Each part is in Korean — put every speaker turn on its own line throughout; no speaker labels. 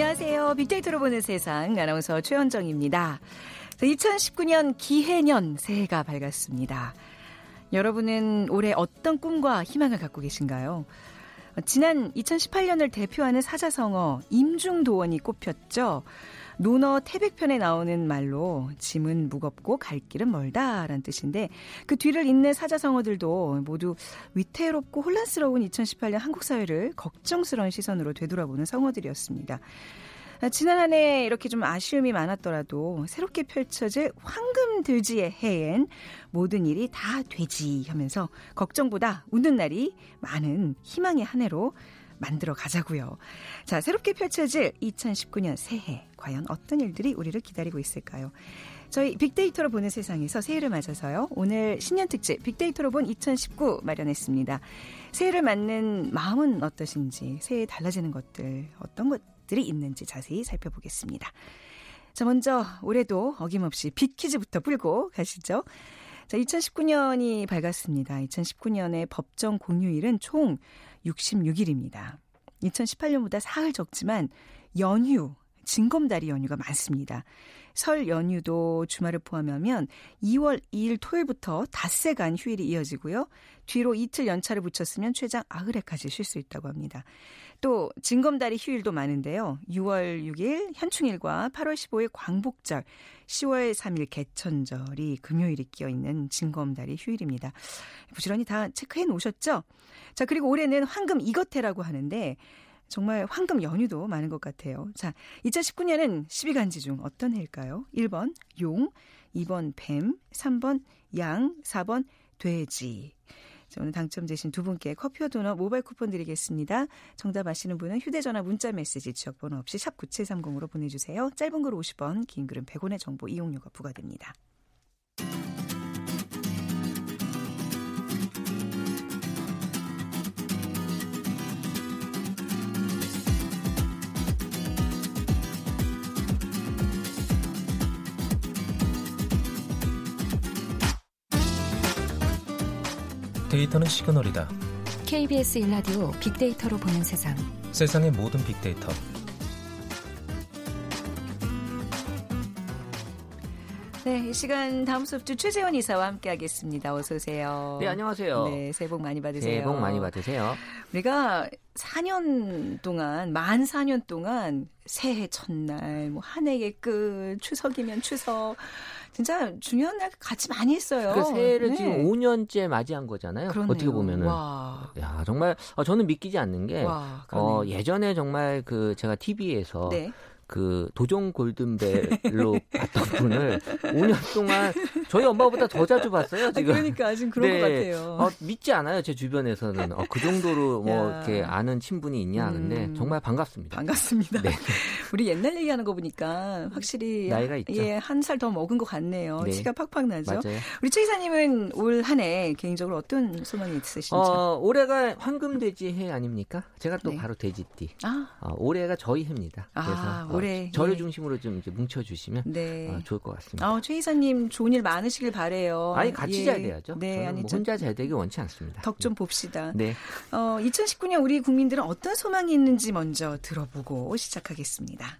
안녕하세요. 빅데이터로 보는 세상 아나운서 최현정입니다. 2019년 기해년 새해가 밝았습니다. 여러분은 올해 어떤 꿈과 희망을 갖고 계신가요? 지난 2018년을 대표하는 사자성어 임중도원이 꼽혔죠. 논어 태백편에 나오는 말로 짐은 무겁고 갈 길은 멀다라는 뜻인데 그 뒤를 잇는 사자성어들도 모두 위태롭고 혼란스러운 2018년 한국 사회를 걱정스러운 시선으로 되돌아보는 성어들이었습니다. 지난 한 해 이렇게 좀 아쉬움이 많았더라도 새롭게 펼쳐질 황금돼지의 해엔 모든 일이 다 되지 하면서 걱정보다 웃는 날이 많은 희망의 한 해로 만들어 가자고요. 자, 새롭게 펼쳐질 2019년 새해 과연 어떤 일들이 우리를 기다리고 있을까요? 저희 빅데이터로 보는 세상에서 새해를 맞아서요. 오늘 신년 특집 빅데이터로 본 2019 마련했습니다. 새해를 맞는 마음은 어떠신지, 새해에 달라지는 것들, 어떤 것들이 있는지 자세히 살펴보겠습니다. 자, 먼저 올해도 어김없이 빅퀴즈부터 풀고 가시죠. 자, 2019년이 밝았습니다. 2019년의 법정 공휴일은 총 66일입니다. 2018년보다 사흘 적지만 연휴, 징검다리 연휴가 많습니다. 설 연휴도 주말을 포함하면 2월 2일 토요일부터 닷새간 휴일이 이어지고요. 뒤로 이틀 연차를 붙였으면 최장 아흐레까지 쉴 수 있다고 합니다. 또 징검다리 휴일도 많은데요. 6월 6일 현충일과 8월 15일 광복절, 10월 3일 개천절이 금요일이 끼어 있는 징검다리 휴일입니다. 부지런히 다 체크해 놓으셨죠? 자, 그리고 올해는 황금 이것해라고 하는데 정말 황금 연휴도 많은 것 같아요. 자, 2019년은 12간지 중 어떤 해일까요? 1번 용, 2번 뱀, 3번 양, 4번 돼지. 자, 오늘 당첨되신 두 분께 커피와 도넛 모바일 쿠폰 드리겠습니다. 정답 아시는 분은 휴대전화 문자 메시지 지역번호 없이 샵 9730으로 보내주세요. 짧은 글 50원, 긴 글은 100원의 정보 이용료가 부과됩니다.
데이터는 시그널이다.
KBS 일라디오 빅데이터로 보는 세상.
세상의 모든 빅데이터.
네, 이 시간 다음 수업주 최재원 이사와 함께하겠습니다. 어서 오세요.
네, 안녕하세요.
네, 새해 복 많이 받으세요.
새해 복 많이 받으세요.
우리가 4년 동안 만 4년 동안 새해 첫날, 뭐 한 해의 끝, 추석이면 추석 진짜 중요한 날 같이 많이 했어요.
그 새해를 네. 지금 5년째 맞이한 거잖아요.
그렇네요.
어떻게 보면은.
와.
야, 정말 어, 저는 믿기지 않는 게
와,
어, 예전에 정말 그 제가 TV에서
네.
그 도종 골든벨로 봤던 분을 5년 동안 저희 엄마보다 더 자주 봤어요. 지금.
아, 그러니까 지금 그런
네.
것 같아요.
어, 믿지 않아요. 제 주변에서는 어, 그 정도로 뭐
야.
이렇게 아는 친분이 있냐. 근데
음.
정말 반갑습니다.
반갑습니다.
네.
우리 옛날 얘기하는 거 보니까 확실히
나이가 있죠.
예, 한 살 더 먹은 것 같네요.
네.
치가 팍팍 나죠.
맞아요.
우리 최 이사님은 올 한 해 개인적으로 어떤 소망이 있으신지?
어, 올해가 황금돼지 해 아닙니까? 제가 또
네.
바로 돼지띠.
아,
어, 올해가 저희 해입니다.
아,
그래서
올해,
어, 저를
예.
중심으로 좀 이제 뭉쳐주시면
네.
어, 좋을 것 같습니다.
아, 최 이사님 좋은 일 많으시길 바래요.
아니 같이
예.
잘 돼야죠.
네,
저는
아니 뭐좀
혼자 잘 되기 원치 않습니다.
덕 좀 봅시다.
네.
어, 2019년 우리 국민들은 어떤 소망이 있는지 먼저 들어보고 시작하겠습니다.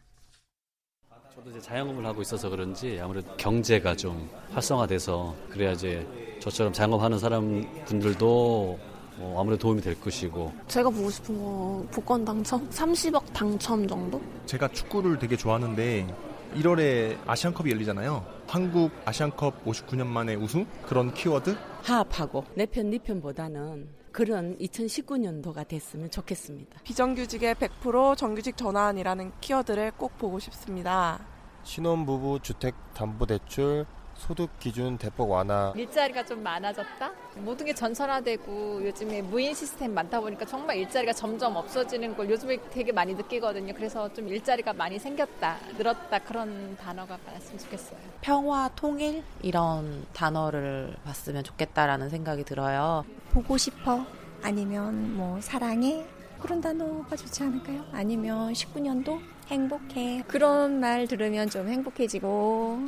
저도 이제 자영업을 하고 있어서 그런지 아무래도 경제가 좀 활성화돼서 그래야 이제 저처럼 자영업하는 사람 분들도 어, 아무래도 도움이 될 것이고
제가 보고 싶은 거 복권 당첨? 30억 당첨 정도?
제가 축구를 되게 좋아하는데 1월에 아시안컵이 열리잖아요. 한국 아시안컵 59년 만에 우승? 그런 키워드?
화합하고 내 편, 네 편보다는 그런 2019년도가 됐으면 좋겠습니다.
비정규직의 100% 정규직 전환이라는 키워드를 꼭 보고 싶습니다.
신혼부부 주택담보대출 소득 기준 대폭 완화
일자리가 좀 많아졌다? 모든 게 전선화되고 요즘에 무인 시스템 많다 보니까 정말 일자리가 점점 없어지는 걸 요즘에 되게 많이 느끼거든요. 그래서 좀 일자리가 많이 생겼다, 늘었다 그런 단어가 많았으면 좋겠어요.
평화, 통일 이런 단어를 봤으면 좋겠다라는 생각이 들어요.
보고 싶어 아니면 뭐 사랑해 그런 단어가 좋지 않을까요? 아니면 19년도 행복해 그런 말 들으면 좀 행복해지고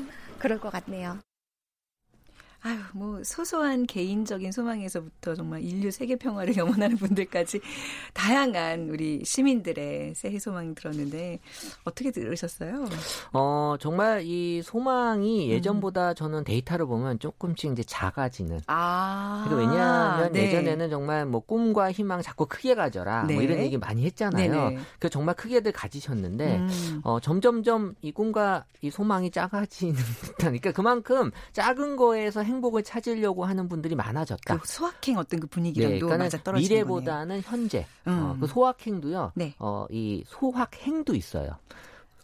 그럴 것 같네요.
아유, 뭐 소소한 개인적인 소망에서부터 정말 인류 세계 평화를 염원하는 분들까지 다양한 우리 시민들의 새해 소망이 들었는데 어떻게 들으셨어요?
어, 정말 이 소망이
음.
예전보다 저는 데이터를 보면 조금씩 이제 작아지는.
아.
그러니까 왜냐하면
네.
예전에는 정말 뭐 꿈과 희망 자꾸 크게 가져라
네.
뭐 이런 얘기 많이 했잖아요. 그 정말 크게들 가지셨는데
음.
어, 점점점 이 꿈과 이 소망이 작아지는 듯하니까 그만큼 작은 거에서 행복을 찾으려고 하는 분들이 많아졌다.
그 소확행 어떤 그 분위기랑도
그러니까는
맞아 떨어지는 거네요.
미래보다는 현재.
음.
어, 그 소확행도요.
네.
어, 이 소확행도 있어요.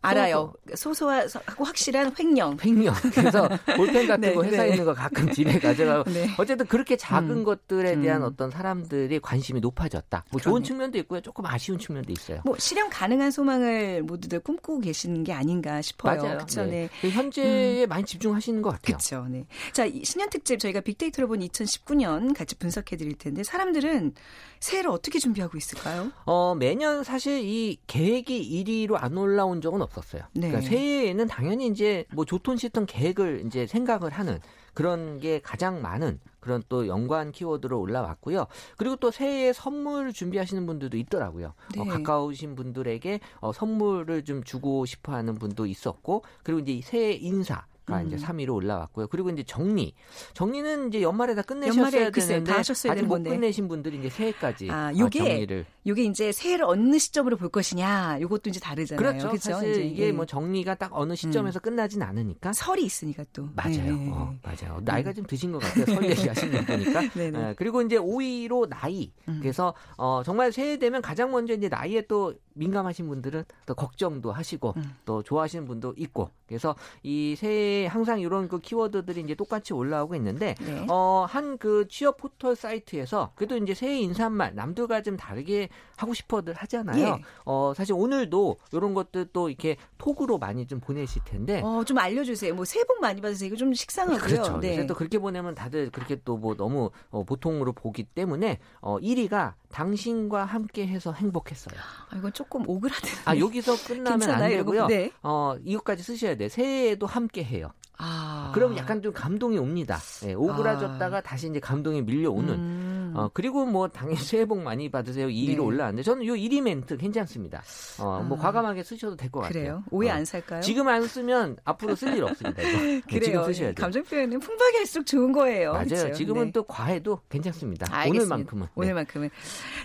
알아요. 소소하고 확실한 횡령.
횡령. 그래서 볼펜 같은
네,
거 회사에
네.
있는 거 가끔 집에 가져가고
네.
어쨌든 그렇게 작은
음.
것들에 대한
음.
어떤 사람들이 관심이 높아졌다. 뭐. 좋은 측면도 있고요. 조금 아쉬운 측면도 있어요.
뭐 실현 가능한 소망을 모두들 꿈꾸고 계시는 게 아닌가 싶어요.
맞아요.
그쵸?
네.
네.
그 현재에 많이 집중하시는 것 같아요.
그렇죠. 네. 자, 이 신년 특집 저희가 빅데이터로 본 2019년 같이 분석해 드릴 텐데 사람들은 새해를 어떻게 준비하고 있을까요?
어, 매년 사실 이 계획이 1위로 안 올라온 적은 없 었어요.
네.
그러니까 새해에는 당연히 이제 뭐 좋던 싫던 계획을 이제 생각을 하는 그런 게 가장 많은 그런 또 연관 키워드로 올라왔고요. 그리고 또 새해에 선물 준비하시는 분들도 있더라고요. 어,
네.
가까우신 분들에게 어, 선물을 좀 주고 싶어 하는 분도 있었고, 그리고 이제 새해 인사. 가 이제
음.
3위로 올라왔고요. 그리고 이제 정리. 정리는 이제 연말에 다 끝내셨어야
연말에
되는데
다 하셨어야
아직 못. 끝내신 분들이 이제 새해까지
아,
어,
요게
정리를
요게 이제 새해를 어느 시점으로 볼 것이냐. 요것도 이제 다르잖아요.
그렇죠.
그죠?
사실
이제,
이게
예.
뭐 정리가 딱 어느 시점에서 끝나진 않으니까.
설이 있으니까 또.
맞아요.
네.
어, 맞아요. 나이가 좀 드신 것 같아요. 설 얘기하시는 거 보니까.
네네.
예, 그리고 이제 5위로 나이.
음.
그래서 어, 정말 새해 되면 가장 먼저 이제 나이에 또 민감하신 분들은 또 걱정도 하시고
음.
또 좋아하시는 분도 있고. 그래서 이 새해 항상 이런 그 키워드들이 이제 똑같이 올라오고 있는데
네.
어, 한 그 취업 포털 사이트에서 그래도 이제 새해 인사말 남들과 좀 다르게 하고 싶어들 하잖아요.
예.
어, 사실 오늘도 이런 것들 또 이렇게 톡으로 많이 좀 보내실 텐데
어, 좀 알려주세요. 뭐 새해 복 많이 받으세요. 이거 좀 식상하고요.
그렇죠.
네.
또 그렇게 보내면 다들 그렇게 또 뭐 너무 어, 보통으로 보기 때문에 어, 1위가 당신과 함께 해서 행복했어요.
아, 이건 조금 오그라드는.
아, 여기서 끝나면 안
괜찮아요,
되고요.
네.
어, 이것까지 쓰셔야 돼. 새해에도 함께 해요.
아.
그럼 약간 좀 감동이 옵니다. 예, 오그라졌다가 다시 이제 감동이 밀려오는.
음.
어, 그리고 뭐 당연히 새해 복 많이 받으세요. 2위로
네.
올라왔는데 저는 요 1위 멘트 괜찮습니다. 어, 뭐
아.
과감하게 쓰셔도 될 것 같아요.
그래요? 오해
어.
안 살까요?
지금 안 쓰면 앞으로 쓸 일 없습니다. 이거. 네,
그래요.
지금 쓰셔야 돼요.
감정 표현은 풍부하게 할수록 좋은 거예요.
맞아요.
그렇죠?
지금은
네.
또 과해도 괜찮습니다.
알겠습니다.
오늘만큼은. 네.
오늘만큼은.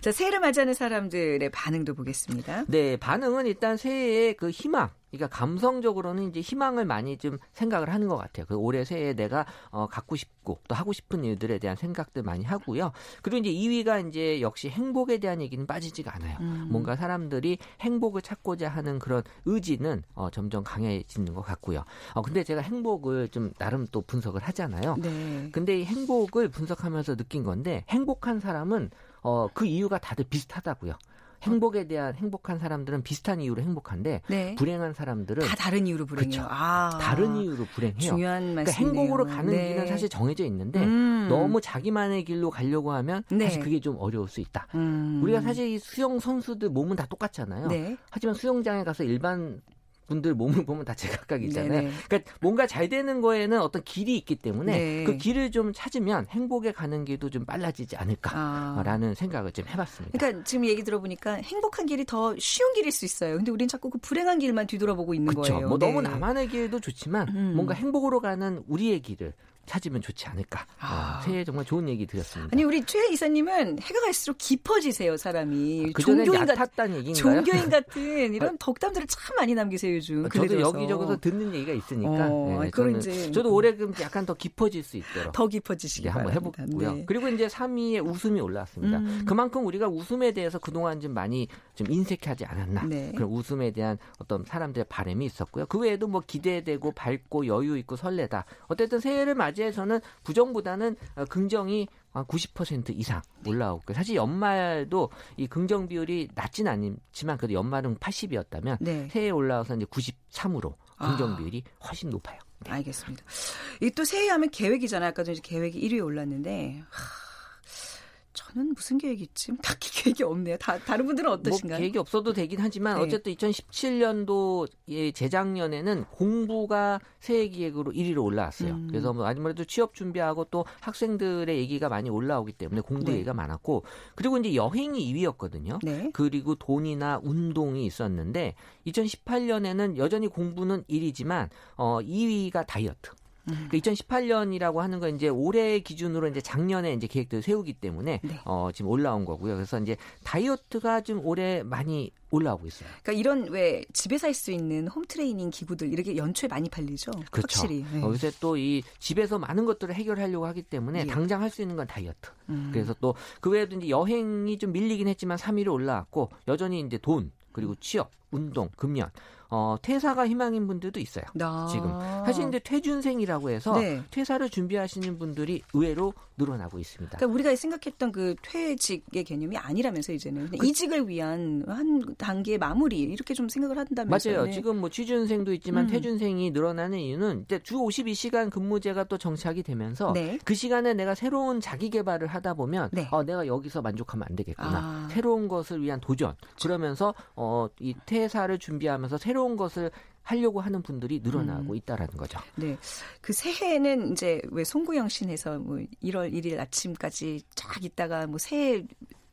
자, 새해를 맞이하는 사람들의 반응도 보겠습니다.
네, 반응은 일단 새해의 그 희망. 그러니까 감성적으로는 이제 희망을 많이 좀 생각을 하는 것 같아요. 그 올해 새해에 내가 어, 갖고 싶고 또 하고 싶은 일들에 대한 생각들 많이 하고요. 그리고 이제 2위가 이제 역시 행복에 대한 얘기는 빠지지가 않아요.
음.
뭔가 사람들이 행복을 찾고자 하는 그런 의지는 어, 점점 강해지는 것 같고요. 어, 근데 제가 행복을 좀 나름 또 분석을 하잖아요.
네.
근데 이 행복을 분석하면서 느낀 건데 행복한 사람은 어, 그 이유가 다들 비슷하다고요. 행복에 대한 행복한 사람들은 비슷한 이유로 행복한데
네.
불행한 사람들은
다 다른 이유로 불행해요. 아.
다른 이유로 불행해요.
중요한
그러니까
말씀이네요.
행복으로 가는
네.
길은 사실 정해져 있는데
음.
너무 자기만의 길로 가려고 하면
네.
사실 그게 좀 어려울 수 있다.
음.
우리가 사실 이 수영 선수들 몸은 다 똑같잖아요.
네.
하지만 수영장에 가서 일반 분들 몸을 보면 다 제각각이잖아요.
네네.
그러니까 뭔가 잘 되는 거에는 어떤 길이 있기 때문에
네.
그 길을 좀 찾으면 행복에 가는 길도 좀 빨라지지 않을까라는
아.
생각을 좀 해봤습니다.
그러니까 지금 얘기 들어보니까 행복한 길이 더 쉬운 길일 수 있어요. 근데 우린 자꾸 그 불행한 길만 뒤돌아보고 있는
그렇죠.
거예요.
뭐
네.
너무 나만의 길도 좋지만
음.
뭔가 행복으로 가는 우리의 길을 찾으면 좋지 않을까.
아.
어, 새해 정말 좋은 얘기 드렸습니다.
아니 우리 최 이사님은 해가 갈수록 깊어지세요 사람이
그 전에
종교인 같
얕았다는 얘기인가요?
종교인 같은 이런 덕담들을 참 많이 남기세요 요즘.
저도
근래 들어서.
여기저기서 듣는 얘기가 있으니까
어,
네, 저는
이제
저도 올해 좀 약간 더 깊어질 수 있도록
더 깊어지시기
네, 한번. 해보고요.
네.
그리고 이제 3위에 웃음이 올라왔습니다.
음.
그만큼 우리가 웃음에 대해서 그동안 좀 많이 좀 인색하지 않았나.
네.
그런 웃음에 대한 어떤 사람들의 바람이 있었고요. 그 외에도 뭐 기대되고 밝고 여유 있고 설레다. 어쨌든 새해를 맞이해서는 부정보다는 어, 긍정이 한 90% 이상 올라오고 사실 연말도 이 긍정 비율이 낮진 않지만 그래도 연말은 80이었다면
네.
새해에 올라와서 이제 93으로 긍정
아.
비율이 훨씬 높아요.
알겠습니다. 이게 또 새해 하면 계획이잖아요. 아까 전에 계획이 1위에 올랐는데 하, 저는 무슨 계획이 있지? 딱히 계획이 없네요. 다, 다른 분들은 어떠신가요?
뭐 계획이 없어도 되긴 하지만
네.
어쨌든 2017년도 예, 재작년에는 공부가 새해 기획으로 1위로 올라왔어요.
음.
그래서 뭐 아무래도 취업 준비하고 또 학생들의 얘기가 많이 올라오기 때문에 공부
네.
얘기가 많았고 그리고 이제 여행이 2위였거든요.
네.
그리고 돈이나 운동이 있었는데 2018년에는 여전히 공부는 1위지만 어 2위가 다이어트.
음.
그 2018년이라고 하는 건 이제 올해 기준으로 이제 작년에 이제 계획들을 세우기 때문에
네.
어 지금 올라온 거고요. 그래서 이제 다이어트가 좀 올해 많이 올라오고 있어요.
그러니까 이런 왜 집에서 할 수 있는 홈 트레이닝 기구들 이렇게 연초에 많이 팔리죠.
그렇죠.
확실히. 네.
어, 요새 또 이 집에서 많은 것들을 해결하려고 하기 때문에
예.
당장 할 수 있는 건 다이어트.
음.
그래서 또 그 외에도 이제 여행이 좀 밀리긴 했지만 3위로 올라왔고 여전히 이제 돈 그리고 취업, 운동, 금연, 어, 퇴사가 희망인 분들도 있어요.
아.
지금 사실 이제 퇴준생이라고 해서
네.
퇴사를 준비하시는 분들이 의외로 늘어나고 있습니다.
그러니까 우리가 생각했던 그 퇴직의 개념이 아니라면서 이제는 그냥 이직을 위한 한 단계의 마무리 이렇게 좀 생각을 한다면서요.
맞아요.
네.
지금 뭐 취준생도 있지만
음.
퇴준생이 늘어나는 이유는 이제 주 52시간 근무제가 또 정착이 되면서
네.
그 시간에 내가 새로운 자기 개발을 하다 보면
네.
어, 내가 여기서 만족하면 안 되겠구나.
아.
새로운 것을 위한 도전. 그러면서 어, 이 퇴사를 준비하면서 새로운 것을 하려고 하는 분들이 늘어나고
음.
있다라는 거죠.
네. 그 새해는 이제 왜 송구영 신에서 뭐 1월 1일 아침까지 쫙 있다가 뭐 새해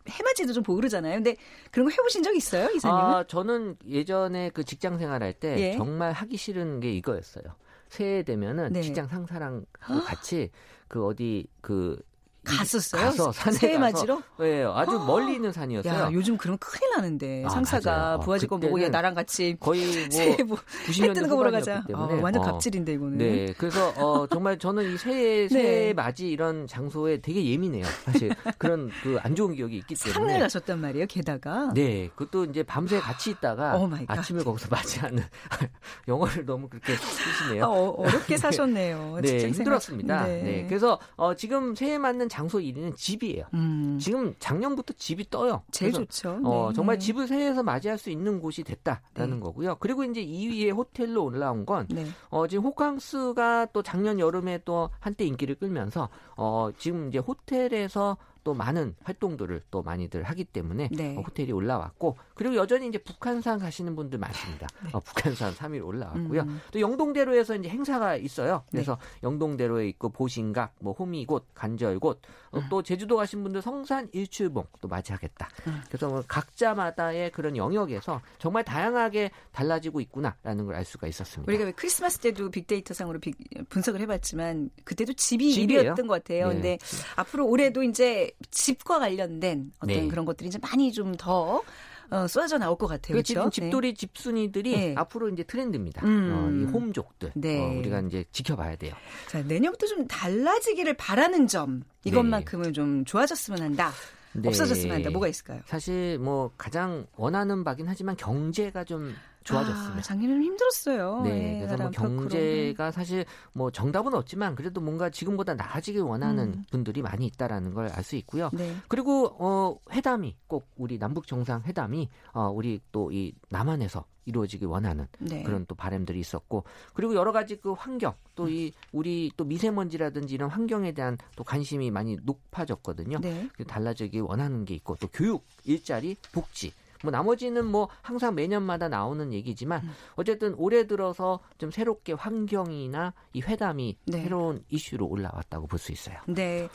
해맞이도 좀 보고 그러잖아요. 근데 그런 거 해보신 적 있어요, 이사님은?
아, 저는 예전에 그 직장 생활할 때
예.
정말 하기 싫은 게 이거였어요. 새해 되면은
네.
직장 상사랑 같이 그 어디 그
갔었어요?
가서 산에
새해 맞이로?
네, 아주 멀리 있는 산이었어요.
야, 요즘 그러면 큰일 나는데.
아,
상사가
맞아요. 어,
부하 직원 보고 야, 나랑 같이
거의
새해 뭐뭐
90년대
해 뜨는 거 보러 가자. 아, 완전
어.
갑질인데 이거는.
네, 그래서 어, 정말 저는 이 새해
네.
새해 맞이 이런 장소에 되게 예민해요. 사실 그런 그 안 좋은 기억이 있기 때문에.
산을 가셨단 말이에요, 게다가.
네, 그것도 이제 밤새 같이 있다가
oh my god.
아침에 거기서 맞이하는 영어를 너무 그렇게 쓰시네요.
아, 어렵게 사셨네요.
네. 힘들었습니다.
네.
네. 그래서 어, 지금 새해 맞는 장소 1위는 집이에요.
음,
지금 작년부터 집이 떠요.
제일 좋죠.
어,
네.
정말 집을 새해에서 맞이할 수 있는 곳이 됐다라는
네.
거고요. 그리고 이제 2위에 호텔로 올라온 건
네.
어, 지금 호캉스가 또 작년 여름에 또 한때 인기를 끌면서 어, 지금 이제 호텔에서 또 많은 활동들을 또 많이들 하기 때문에
네.
어, 호텔이 올라왔고 그리고 여전히 이제 북한산 가시는 분들 많습니다. 어, 북한산 3위 올라왔고요.
네. 음.
또 영동대로에서 이제 행사가 있어요. 그래서 영동대로에 있고 보신각, 뭐 호미곶, 간절곶, 어, 또 제주도 가신 분들 성산 일출봉 또 맞이하겠다.
음.
그래서 뭐 각자마다의 그런 영역에서 정말 다양하게 달라지고 있구나라는 걸 알 수가 있었습니다.
우리가 왜 크리스마스 때도 빅데이터 상으로 빅- 분석을 해봤지만 그때도 집이
집이에요.
1위였던 것 같아요.
네.
근데 앞으로 올해도 이제 집과 관련된 어떤
네.
그런 것들이 이제 많이 좀더 어, 쏟아져 나올 것 같아요.
그
그렇죠?
지금 집돌이 집순이들이
네.
앞으로 이제 트렌드입니다.
음.
어, 이 홈족들
네.
어, 우리가 이제 지켜봐야 돼요.
자, 내년부터 좀 달라지기를 바라는 점 이것만큼은 좀 좋아졌으면 한다.
네.
없어졌으면 한다. 뭐가 있을까요?
사실 뭐 가장 원하는 바긴 하지만 경제가 좀 좋아졌으면.
아, 작년에는 힘들었어요.
네, 그래서 뭐. 경제가 사실 뭐 정답은 없지만 그래도 뭔가 지금보다 나아지길 원하는
음.
분들이 많이 있다라는 걸 알 수 있고요.
네.
그리고 어 회담이 꼭 우리 남북 정상 회담이 어 우리 또 이 남한에서 이루어지길 원하는
네.
그런 또 바람들이 있었고 그리고 여러 가지 그 환경 또 이 우리 또 미세먼지라든지 이런 환경에 대한 또 관심이 많이 높아졌거든요.
네.
그 달라지길 원하는 게 있고 또 교육, 일자리, 복지. 뭐 나머지는 뭐 항상 매년마다 나오는 얘기지만
음.
어쨌든 올해 들어서 좀 새롭게 환경이나 이 회담이
네.
새로운 이슈로 올라왔다고 볼 수 있어요.
네.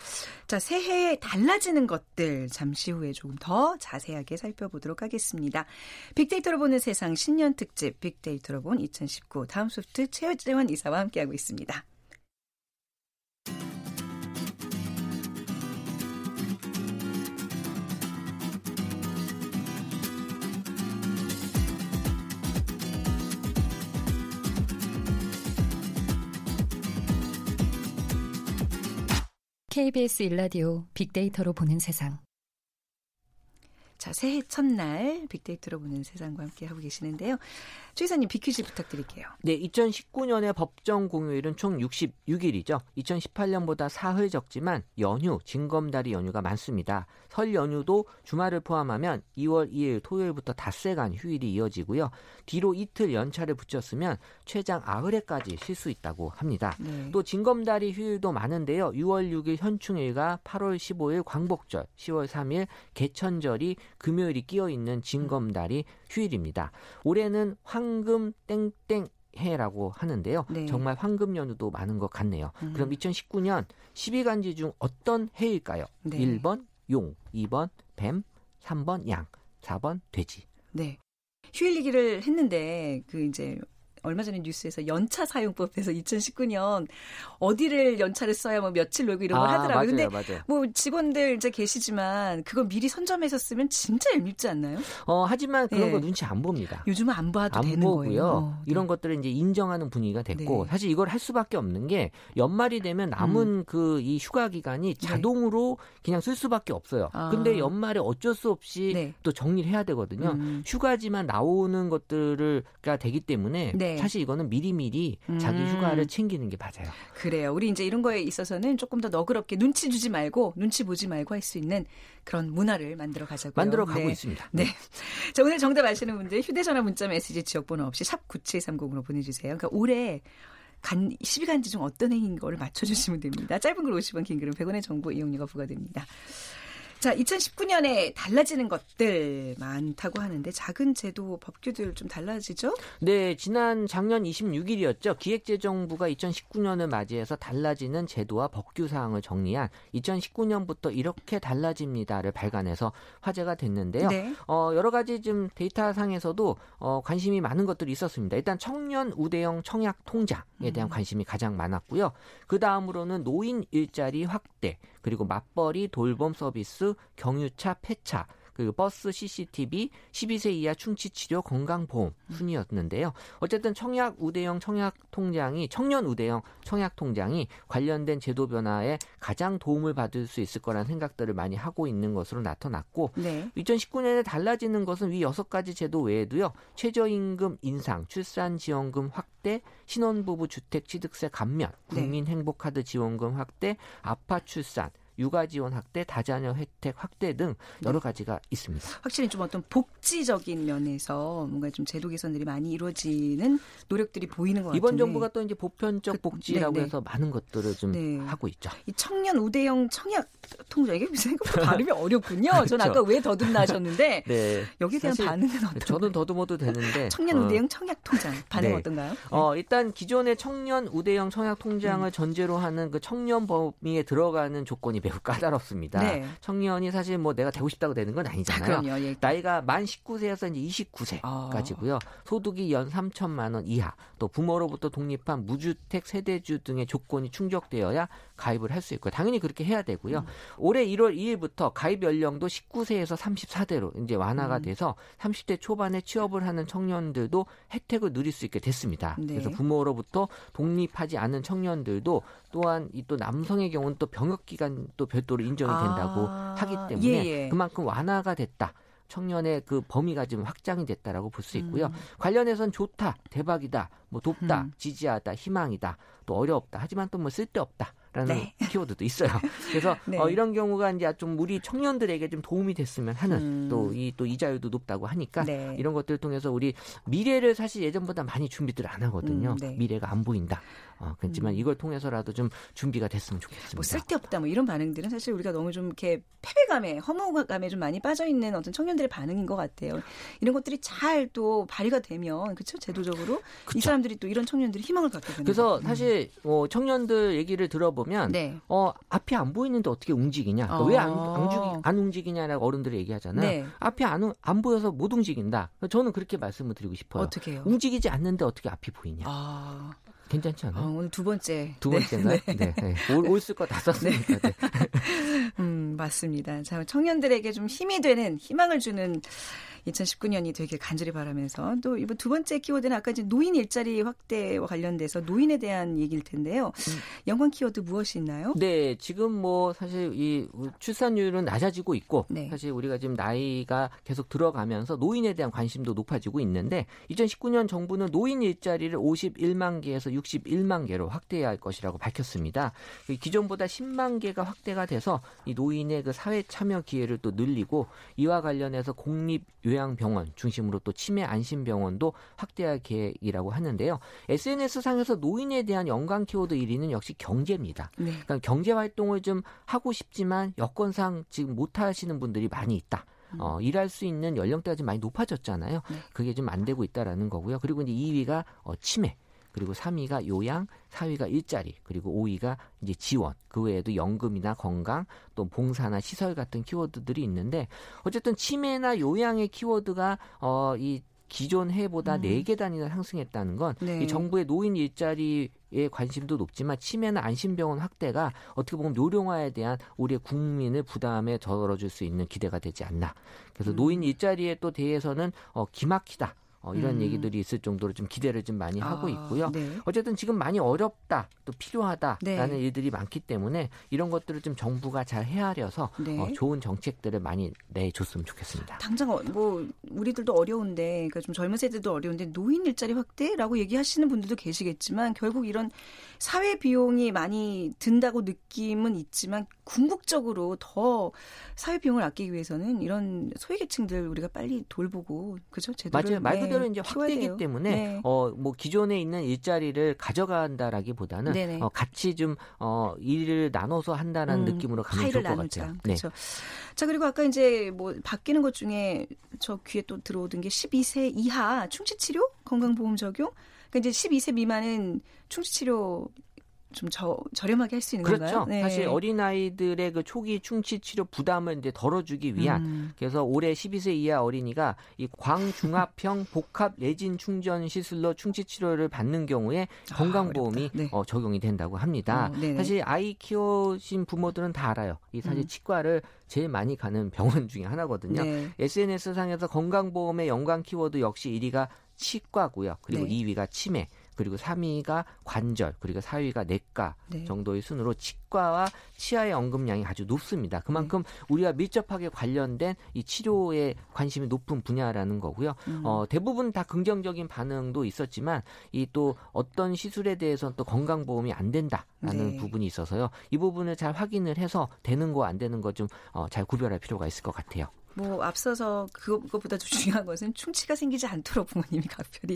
자, 새해에 달라지는 것들 잠시 후에 조금 더 자세하게 살펴보도록 하겠습니다. 빅데이터로 보는 세상 신년 특집 빅데이터로 본 2019 다음 소프트 최재원 이사와 함께하고 있습니다.
KBS 일라디오 빅데이터로 보는 세상.
자, 새해 첫날 빅데이터로 보는 세상과 함께 하고 계시는데요. 최 이사님 비퀴즈 부탁드릴게요.
네, 2019년의 법정 공휴일은 총 66일이죠. 2018년보다 사흘 적지만 연휴, 징검다리 연휴가 많습니다. 설 연휴도 주말을 포함하면 2월 2일 토요일부터 닷새간 휴일이 이어지고요. 뒤로 이틀 연차를 붙였으면 최장 9회까지 쉴 수 있다고 합니다.
네.
또 징검다리 휴일도 많은데요. 6월 6일 현충일과 8월 15일 광복절, 10월 3일 개천절이 금요일이 끼어 있는 징검다리 휴일입니다. 올해는 황금 땡땡 해라고 하는데요.
네.
정말 황금 연휴도 많은 것 같네요.
음.
그럼 2019년 12간지 중 어떤 해일까요?
네.
1번 용, 2번 뱀, 3번 양, 4번 돼지.
네. 휴일 얘기를 했는데 그 이제 얼마 전에 뉴스에서 연차 사용법에서 2019년 어디를 연차를 써야 뭐 며칠 놀고 이런 걸
아,
하더라고요.
맞아요,
근데
맞아요.
뭐 직원들 이제 계시지만 그거 미리 선점해서 쓰면 진짜 얄밉지 않나요?
어, 하지만 그런
예.
거 눈치 안 봅니다.
요즘은 안 봐도
안
되는
보고요.
거예요. 어,
이런 것들을 이제 인정하는 분위기가 됐고
네.
사실 이걸 할 수밖에 없는 게 연말이 되면 남은
음.
그이 휴가 기간이 자동으로 그냥 쓸 수밖에 없어요.
아.
근데 연말에 어쩔 수 없이
네.
또 정리를 해야 되거든요.
음.
휴가지만 나오는 것들을 가 되기 때문에
네.
사실 이거는 미리미리 자기
음.
휴가를 챙기는 게 맞아요.
그래요. 우리 이제 이런 거에 있어서는 조금 더 너그럽게 눈치 주지 말고 눈치 보지 말고 할 수 있는 그런 문화를 만들어 가자고요.
만들어 가고
네.
있습니다.
네. 자, 오늘 정답 아시는 분들 휴대전화 문자 메시지 지역번호 없이 샵 9730으로 보내주세요. 그러니까 올해 간 12간지 중 어떤 행인 거를 맞춰주시면 됩니다. 짧은 글 50원, 긴 글은 100원의 정보 이용료가 부과됩니다. 자, 2019년에 달라지는 것들 많다고 하는데 작은 제도 법규들 좀 달라지죠?
네, 지난 작년 26일이었죠. 기획재정부가 2019년을 맞이해서 달라지는 제도와 법규 사항을 정리한 2019년부터 이렇게 달라집니다를 발간해서 화제가 됐는데요.
네.
어, 여러 가지 좀 데이터 상에서도 어, 관심이 많은 것들이 있었습니다. 일단 청년 우대형 청약 통장에 대한 관심이 가장 많았고요. 그 다음으로는 노인 일자리 확대, 그리고 맞벌이 돌봄 서비스, 경유차 폐차, 그리고 버스 CCTV, 12세 이하 충치 치료 건강보험 순이었는데요. 어쨌든 청약 우대형 청약 통장이 청년 우대형 청약 통장이 관련된 제도 변화에 가장 도움을 받을 수 있을 거라는 생각들을 많이 하고 있는 것으로 나타났고
네.
2019년에 달라지는 것은 위 여섯 가지 제도 외에도요. 최저임금 인상, 출산 지원금 확대, 신혼부부 주택 취득세 감면,
네.
국민 행복카드 지원금 확대, 아파 출산, 육아 지원 확대, 다자녀 혜택 확대 등 여러 가지가 있습니다.
확실히 좀 어떤 복지적인 면에서 뭔가 좀 제도 개선들이 많이 이루어지는 노력들이 보이는 것 같은데
이번 정부가 또 이제 보편적 복지라고
네, 네.
해서 많은 것들을 좀
네.
하고 있죠.
이 청년 우대형 청약 통장 이게 생각보다 발음이 어렵군요. 저는
그렇죠.
아까 왜 더듬나 하셨는데
네.
여기에 대한 반응은 어떤가요?
저는 더듬어도 되는데
청년
어,
우대형 청약 통장 반응
네.
어떤가요?
어, 일단 기존의 청년 우대형 청약 통장을
음.
전제로 하는 그 청년 범위에 들어가는 조건이 매우 까다롭습니다.
네.
청년이 사실 뭐 내가 되고 싶다고 되는 건 아니잖아요.
그럼요. 예.
나이가 만 19세에서 이제 29세까지고요. 소득이 연 3천만 원 이하, 또 부모로부터 독립한 무주택 세대주 등의 조건이 충족되어야 가입을 할 수 있고요. 당연히 그렇게 해야 되고요.
음.
올해 1월 2일부터 가입 연령도 19세에서 34대로 이제 완화가
음.
돼서 30대 초반에 취업을 하는 청년들도 혜택을 누릴 수 있게 됐습니다.
네.
그래서 부모로부터 독립하지 않은 청년들도 또한 이 또 남성의 경우는 또 병역 기간 또 별도로 인정이 된다고
아,
하기 때문에
예, 예.
그만큼 완화가 됐다. 청년의 그 범위가 지금 확장이 됐다라고 볼 수 있고요.
음.
관련해서는 좋다, 대박이다, 뭐 돕다,
음.
지지하다, 희망이다, 또 어렵다. 하지만 또 뭐 쓸데없다. 라는
네.
키워드도 있어요. 그래서
네.
어, 이런 경우가 이제 좀 우리 청년들에게 좀 도움이 됐으면 하는
음.
또이또 이자율도 높다고 하니까
네.
이런 것들을 통해서 우리 미래를 사실 예전보다 많이 준비들 안 하거든요.
음, 네.
미래가 안 보인다. 어, 그렇지만
음.
이걸 통해서라도 좀 준비가 됐으면 좋겠습니다.
뭐 쓸데없다 뭐 이런 반응들은 사실 우리가 너무 좀 이렇게 패배감에 허무감에 좀 많이 빠져 있는 어떤 청년들의 반응인 것 같아요. 이런 것들이 잘 또 발휘가 되면 그렇죠 제도적으로 이
그쵸.
사람들이 또 이런 청년들이 희망을 갖게 되는
그래서.
음.
사실 어, 청년들 얘기를 들어보면
네.
어, 앞이 안 보이는데 어떻게 움직이냐?
어.
왜안안 움직이냐라고 어른들이 얘기하잖아요.
네.
앞이 안, 우- 안 보여서 못 움직인다. 저는 그렇게 말씀을 드리고 싶어요.
어떻게 해요?
움직이지 않는데 어떻게 앞이 보이냐?
아,
괜찮지
어,
않아요?
오늘 두 번째
두
네,
번째인가요?
네.
네. 네. 올, 올쓸 거 다 썼으니까. 네.
음, 맞습니다. 자, 청년들에게 좀 힘이 되는, 희망을 주는 2019년이 되길 간절히 바라면서 또 이번 두 번째 키워드는 아까 이제 노인 일자리 확대와 관련돼서 노인에 대한 얘기일 텐데요. 연관 키워드 무엇이 있나요?
네, 지금 뭐 사실 이 출산율은 낮아지고 있고
네.
사실 우리가 지금 나이가 계속 들어가면서 노인에 대한 관심도 높아지고 있는데 2019년 정부는 노인 일자리를 51만 개에서 61만 개로 확대해야 할 것이라고 밝혔습니다. 그 기존보다 10만 개가 확대가 돼서 이 노인의 그 사회 참여 기회를 또 늘리고 이와 관련해서 공립 요양 병원 중심으로 또 치매 안심병원도 확대할 계획이라고 하는데요. SNS 상에서 노인에 대한 연관 키워드 1위는 역시 경제입니다.
네.
그러니까 경제 활동을 좀 하고 싶지만 여건상 지금 못 하시는 분들이 많이 있다. 어, 일할 수 있는 연령대가 좀 많이 높아졌잖아요. 그게 좀 안 되고 있다라는 거고요. 그리고 이제 2위가 어, 치매. 그리고 3위가 요양, 4위가 일자리, 그리고 5위가 이제 지원. 그 외에도 연금이나 건강, 또 봉사나 시설 같은 키워드들이 있는데 어쨌든 치매나 요양의 키워드가 어, 이 기존 해보다 네 4개 단위나 상승했다는 건
네.
이 정부의 노인 일자리 에 관심도 높지만 치매나 안심병원 확대가 어떻게 보면 노령화에 대한 우리의 국민을 부담에 덜어줄 수 있는 기대가 되지 않나. 그래서
음.
노인 일자리에 또 대해서는 어, 기막히다. 어, 이런
음.
얘기들이 있을 정도로 좀 기대를 좀 많이 하고
아,
있고요.
네.
어쨌든 지금 많이 어렵다, 또 필요하다라는
네.
일들이 많기 때문에 이런 것들을 좀 정부가 잘 헤아려서
네.
어, 좋은 정책들을 많이 내줬으면 좋겠습니다.
당장 어, 뭐 우리들도 어려운데 그러니까 좀 젊은 세대도 어려운데 노인 일자리 확대라고 얘기하시는 분들도 계시겠지만 결국 이런 사회 비용이 많이 든다고 느낌은 있지만 궁극적으로 더 사회 비용을 아끼기 위해서는 이런 소외계층들 우리가 빨리 돌보고 그죠 제도를
맞아요. 말
네,
그대로 이제
키워야
확대기
돼요.
때문에
네.
어뭐 기존에 있는 일자리를 가져간다라기보다는
네네.
어, 같이 좀 어, 일을 나눠서 한다는
음,
느낌으로 가면 좋을 것
나누자.
같아요. 네.
그렇죠. 자 그리고 아까 이제 뭐 바뀌는 것 중에 저 귀에 또 들어오던 게 12세 이하 충치 치료 건강보험 적용. 그러니까 이제 12세 미만은 충치 치료 좀 저, 저렴하게 할 수 있는
그렇죠.
건가요? 네.
사실 어린 아이들의 그 초기 충치 치료 부담을 이제 덜어주기 위한
음.
그래서 올해 12세 이하 어린이가 이 광중압형 복합 레진 충전 시술로 충치 치료를 받는 경우에 건강보험이 어, 적용이 된다고 합니다.
네. 어, 네네.
사실 아이 키우신 부모들은 다 알아요. 이 사실
음.
치과를 제일 많이 가는 병원 중에 하나거든요.
네.
SNS 상에서 건강보험의 연관 키워드 역시 1위가 치과고요. 그리고
네.
2위가 치매. 그리고 3위가 관절, 그리고 4위가 내과
네.
정도의 순으로 치과와 치아의 언급량이 아주 높습니다. 그만큼
네.
우리가 밀접하게 관련된 이 치료에 관심이 높은 분야라는 거고요.
음.
어, 대부분 다 긍정적인 반응도 있었지만 이 또 어떤 시술에 대해서는 또 건강보험이 안 된다라는
네.
부분이 있어서요. 이 부분을 잘 확인을 해서 되는 거 안 되는 거좀 어, 잘 구별할 필요가 있을 것 같아요.
뭐 앞서서 그것보다 더 중요한 것은 충치가 생기지 않도록 부모님이 각별히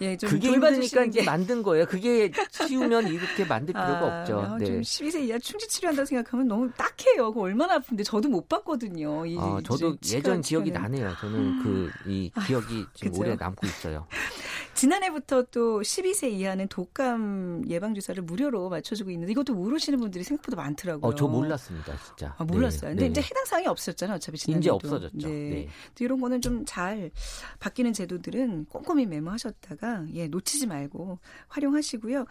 예 좀
그게
돌봐주시는
힘드니까 이제
게
만든 거예요. 그게 쉬우면 이렇게 만들 필요가
아,
없죠. 네.
좀 12세 이하 충치 치료한다고 생각하면 너무 딱해요. 그거 얼마나 아픈데 저도 못 봤거든요. 이,
어, 저도 예전
치과
기억이. 나네요. 저는 그 이 기억이 지금
그죠?
오래 남고 있어요.
지난해부터 또 12세 이하는 독감 예방 주사를 무료로 맞춰주고 있는데 이것도 모르시는 분들이 생각보다 많더라고요.
어, 저 몰랐습니다, 진짜.
아, 몰랐어요. 근데
네,
이제
네.
해당 사항이 없었잖아요. 어차피 지난해도.
이제 없어졌죠. 네.
또 이런 거는 좀 잘 바뀌는 제도들은 꼼꼼히 메모하셨다가 예 놓치지 말고 활용하시고요.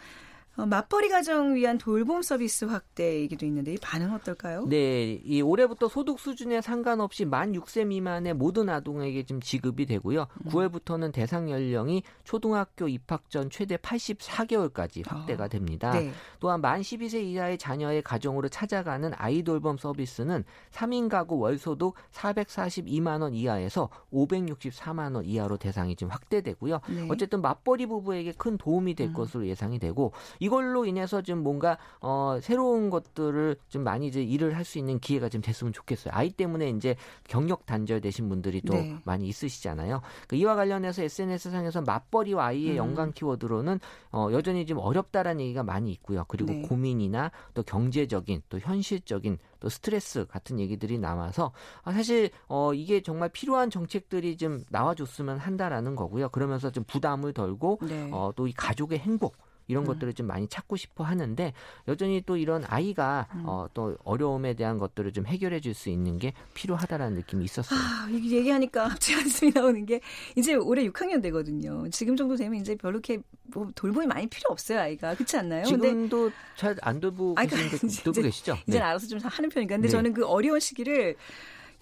어, 맞벌이 가정 위한 돌봄 서비스 확대 얘기도 있는데 이 반응 어떨까요?
네, 이 올해부터 소득 수준에 상관없이 만 6세 미만의 모든 아동에게 지금 지급이 되고요.
음.
9월부터는 대상 연령이 초등학교 입학 전 최대 84개월까지 확대가 됩니다.
네.
또한 만 12세 이하의 자녀의 가정으로 찾아가는 아이 돌봄 서비스는 3인 가구 월소득 442만 원 이하에서 564만 원 이하로 대상이 지금 확대되고요.
네.
어쨌든 맞벌이 부부에게 큰 도움이 될 것으로 예상이 되고 이걸로 인해서 좀 뭔가 어 새로운 것들을 좀 많이 이제 일을 할 수 있는 기회가 좀 됐으면 좋겠어요. 아이 때문에 이제 경력 단절되신 분들이 또
네.
많이 있으시잖아요. 그 이와 관련해서 SNS 상에서 맞벌이와 아이의
음.
연관 키워드로는 어 여전히 좀 어렵다라는 얘기가 많이 있고요. 그리고
네.
고민이나 또 경제적인 또 현실적인 또 스트레스 같은 얘기들이 나와서 아, 사실 어 이게 정말 필요한 정책들이 좀 나와줬으면 한다라는 거고요. 그러면서 좀 부담을 덜고
네.
어, 또 이 가족의 행복 이런
음.
것들을 좀 많이 찾고 싶어 하는데 여전히 또 이런 아이가
음.
어, 또 어려움에 대한 것들을 좀 해결해 줄 수 있는 게 필요하다라는 느낌이 있었어요.
아, 얘기하니까 갑자기 한숨이 나오는 게 이제 올해 6학년 되거든요. 지금 정도 되면 이제 별로 이렇게 뭐 돌봄이 많이 필요 없어요, 아이가. 그렇지 않나요?
지금도 잘 안 돌보
아니,
계시는
그러니까
돌보 계시죠?
이제
네.
알아서 좀 하는 편이니까. 근데
네.
저는 그 어려운 시기를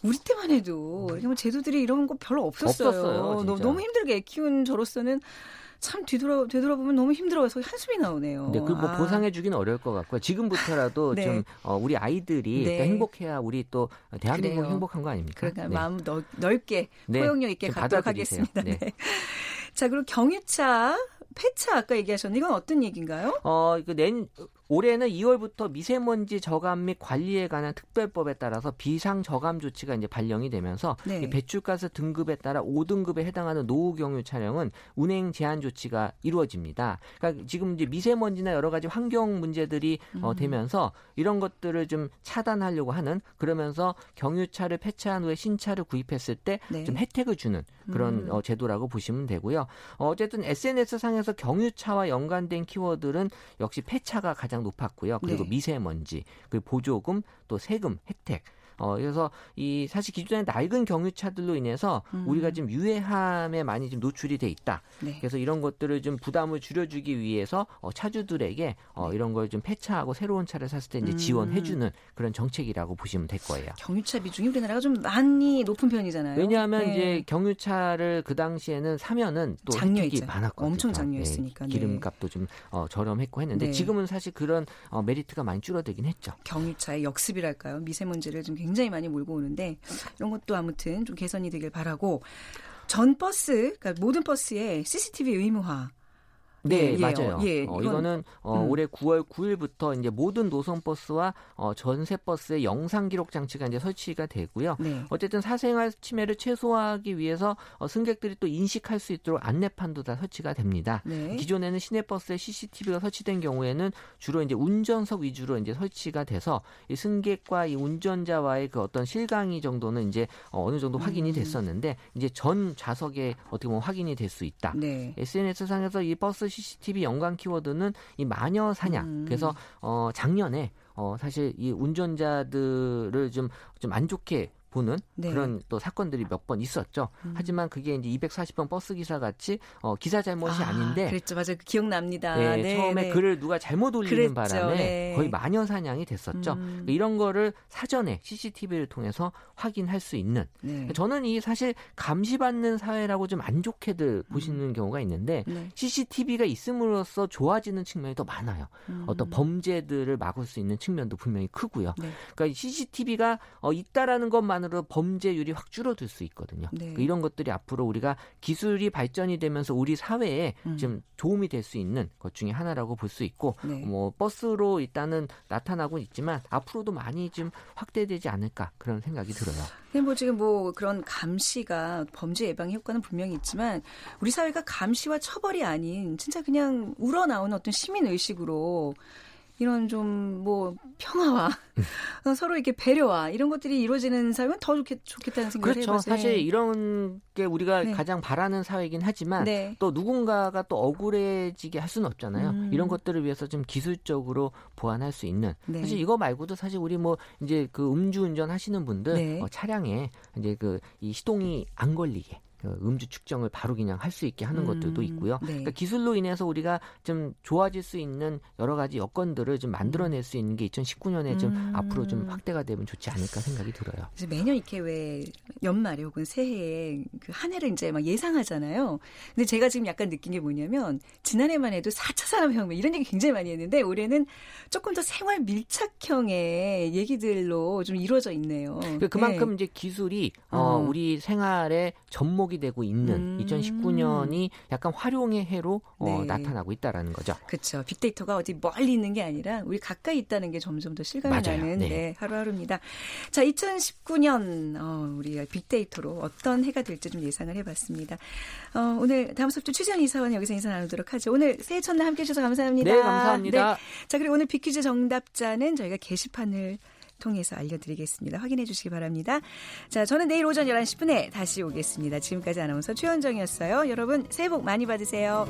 우리 때만 해도 이렇게 뭐 제도들이 이런 거 별로 없었어요.
없었어요,
너무, 힘들게 애 키운 저로서는 참 뒤돌아 되돌아보면 너무 힘들어서 한숨이 나오네요.
네, 그뭐
아.
보상해주기는 어려울 것 같고요. 지금부터라도
네.
좀 어, 우리 아이들이
네.
또 행복해야 우리 또 대한민국
그래요.
행복한 거 아닙니까?
그러니까
네.
마음 넓, 넓게
네,
포용력 있게
좀
갖도록
받아들이세요.
하겠습니다.
네.
네. 자, 그리고 경유차, 폐차 아까 얘기하셨는데 이건 어떤 얘기인가요?
어, 그 낸, 올해는 2월부터 미세먼지 저감 및 관리에 관한 특별법에 따라서 비상 저감 조치가 이제 발령이 되면서
네.
이 배출가스 등급에 따라 5등급에 해당하는 노후 경유 차량은 운행 제한 조치가 이루어집니다. 그러니까 지금 이제 미세먼지나 여러 가지 환경 문제들이 어,
음.
되면서 이런 것들을 좀 차단하려고 하는 그러면서 경유차를 폐차한 후에 신차를 구입했을 때좀
네.
혜택을 주는 그런
음.
어, 제도라고 보시면 되고요. 어, 어쨌든 SNS 상에서 경유차와 연관된 키워드는 역시 폐차가 가장 높았고요. 그리고
네.
미세먼지, 그리고 보조금, 또 세금 혜택. 어, 그래서 이 사실 기존의 낡은 경유차들로 인해서
음.
우리가 지금 유해함에 많이 좀 노출이 돼 있다.
네.
그래서 이런 것들을 좀 부담을 줄여주기 위해서 어, 차주들에게 어, 이런 걸 좀 폐차하고 새로운 차를 샀을 때 이제
음.
지원해주는 그런 정책이라고 보시면 될 거예요.
경유차 비중이 우리나라가 좀 많이 높은 편이잖아요.
왜냐하면
네.
이제 경유차를 그 당시에는 사면은 또. 혜택이 많았거든요.
엄청 장려했으니까,
네,
네.
기름값도 좀 어, 저렴했고 했는데
네.
지금은 사실 그런 어, 메리트가 많이 줄어들긴 했죠.
경유차의 역습이랄까요? 미세먼지를 좀 굉장히 많이 몰고 오는데 이런 것도 아무튼 좀 개선이 되길 바라고 전 버스, 그러니까 모든 버스에 CCTV 의무화.
네,
예,
맞아요.
예,
어,
이건-
이거는 어,
음.
올해 9월 9일부터 이제 모든 노선 버스와 어, 전세 버스의 영상 기록 장치가 이제 설치가 되고요.
네.
어쨌든 사생활 침해를 최소화하기 위해서 어, 승객들이 또 인식할 수 있도록 안내판도 다 설치가 됩니다.
네.
기존에는 시내버스에 CCTV가 설치된 경우에는 주로 이제 운전석 위주로 이제 설치가 돼서 이 승객과 이 운전자와의 그 어떤 실강이 정도는 이제 어, 어느 정도 확인이
음.
됐었는데 이제 전 좌석에 어떻게 보면 확인이 될 수 있다.
네.
SNS 상에서 이 버스 CCTV 연관 키워드는 이 마녀 사냥.
음.
그래서 어 작년에 어 사실 이 운전자들을 좀 좀 안 좋게 보는
네.
그런 또 사건들이 몇 번 있었죠.
음.
하지만 그게 이제 240번 버스 기사 같이 어 기사 잘못이 아, 닌데
그랬죠. 맞아요. 기억납니다.
네,
네,
처음에
네.
글을 누가 잘못 올리는
그랬죠.
바람에
네.
거의 마녀 사냥이 됐었죠.
음.
이런 거를 사전에 CCTV를 통해서 확인할 수 있는
네.
저는 이 사실 감시받는 사회라고 좀 안 좋게들 보시는 경우가 있는데
네.
CCTV가 있음으로써 좋아지는 측면이 더 많아요.
음.
어떤 범죄들을 막을 수 있는 측면도 분명히 크고요.
네.
그러니까 CCTV가 어, 있다라는 것만 으로 범죄율이 확 줄어들 수 있거든요.
네.
그러니까 이런 것들이 앞으로 우리가 기술이 발전이 되면서 우리 사회에
음.
좀 도움이 될 수 있는 것 중에 하나라고 볼 수 있고
네.
뭐 버스로 일단은 나타나고 있지만 앞으로도 많이 좀 확대되지 않을까 그런 생각이 들어요.
근데 뭐 지금 뭐 그런 감시가 범죄 예방 효과는 분명히 있지만 우리 사회가 감시와 처벌이 아닌 진짜 그냥 우러나오는 어떤 시민 의식으로 이런 좀 뭐 평화와 어, 서로 이렇게 배려와 이런 것들이 이루어지는 사회는 더 좋겠, 좋겠다는 생각을
그렇죠.
해봤어요.
사실 이런 게 우리가
네.
가장 바라는 사회이긴 하지만
네.
또 누군가가 또 억울해지게 할 수는 없잖아요.
음.
이런 것들을 위해서 좀 기술적으로 보완할 수 있는
네.
사실 이거 말고도 사실 우리 뭐 이제 그 음주운전 하시는 분들
네.
어, 차량에 이제 그 이 시동이 안 걸리게 그 음주 측정을 바로 그냥 할 수 있게 하는 것들도
음,
있고요.
네.
그러니까 기술로 인해서 우리가 좀 좋아질 수 있는 여러 가지 여건들을 좀 만들어낼 수 있는 게 2019년에 좀
음.
앞으로 좀 확대가 되면 좋지 않을까 생각이 들어요.
그래서 매년 이렇게 왜 연말에 혹은 새해에 그 한 해를 이제 막 예상하잖아요. 근데 제가 지금 약간 느낀 게 뭐냐면 지난해만 해도 4차 산업혁명 이런 얘기 굉장히 많이 했는데 올해는 조금 더 생활 밀착형의 얘기들로 좀 이루어져 있네요.
그 그만큼
네.
이제 기술이 어,
어.
우리 생활에 접목이 되고 있는
음.
2019년이 약간 활용의 해로 어,
네.
나타나고 있다라는 거죠.
그렇죠. 빅데이터가 어디 멀리 있는 게 아니라 우리 가까이 있다는 게 점점 더 실감이
맞아요.
나는
네.
네, 하루하루입니다. 자, 2019년 어, 우리가 빅데이터로 어떤 해가 될지 좀 예상을 해봤습니다. 어, 오늘 다음 수업 주 최지현 이사원 여기서 인사 나누도록 하죠. 오늘 새해 첫날 함께해 주셔서 감사합니다.
네, 감사합니다.
네. 자, 그리고 오늘 빅퀴즈 정답자는 저희가 게시판을 통해서 알려드리겠습니다. 확인해 주시기 바랍니다. 자, 저는 내일 오전 11시 10분에 다시 오겠습니다. 지금까지 아나운서 최현정이었어요. 여러분, 새해 복 많이 받으세요.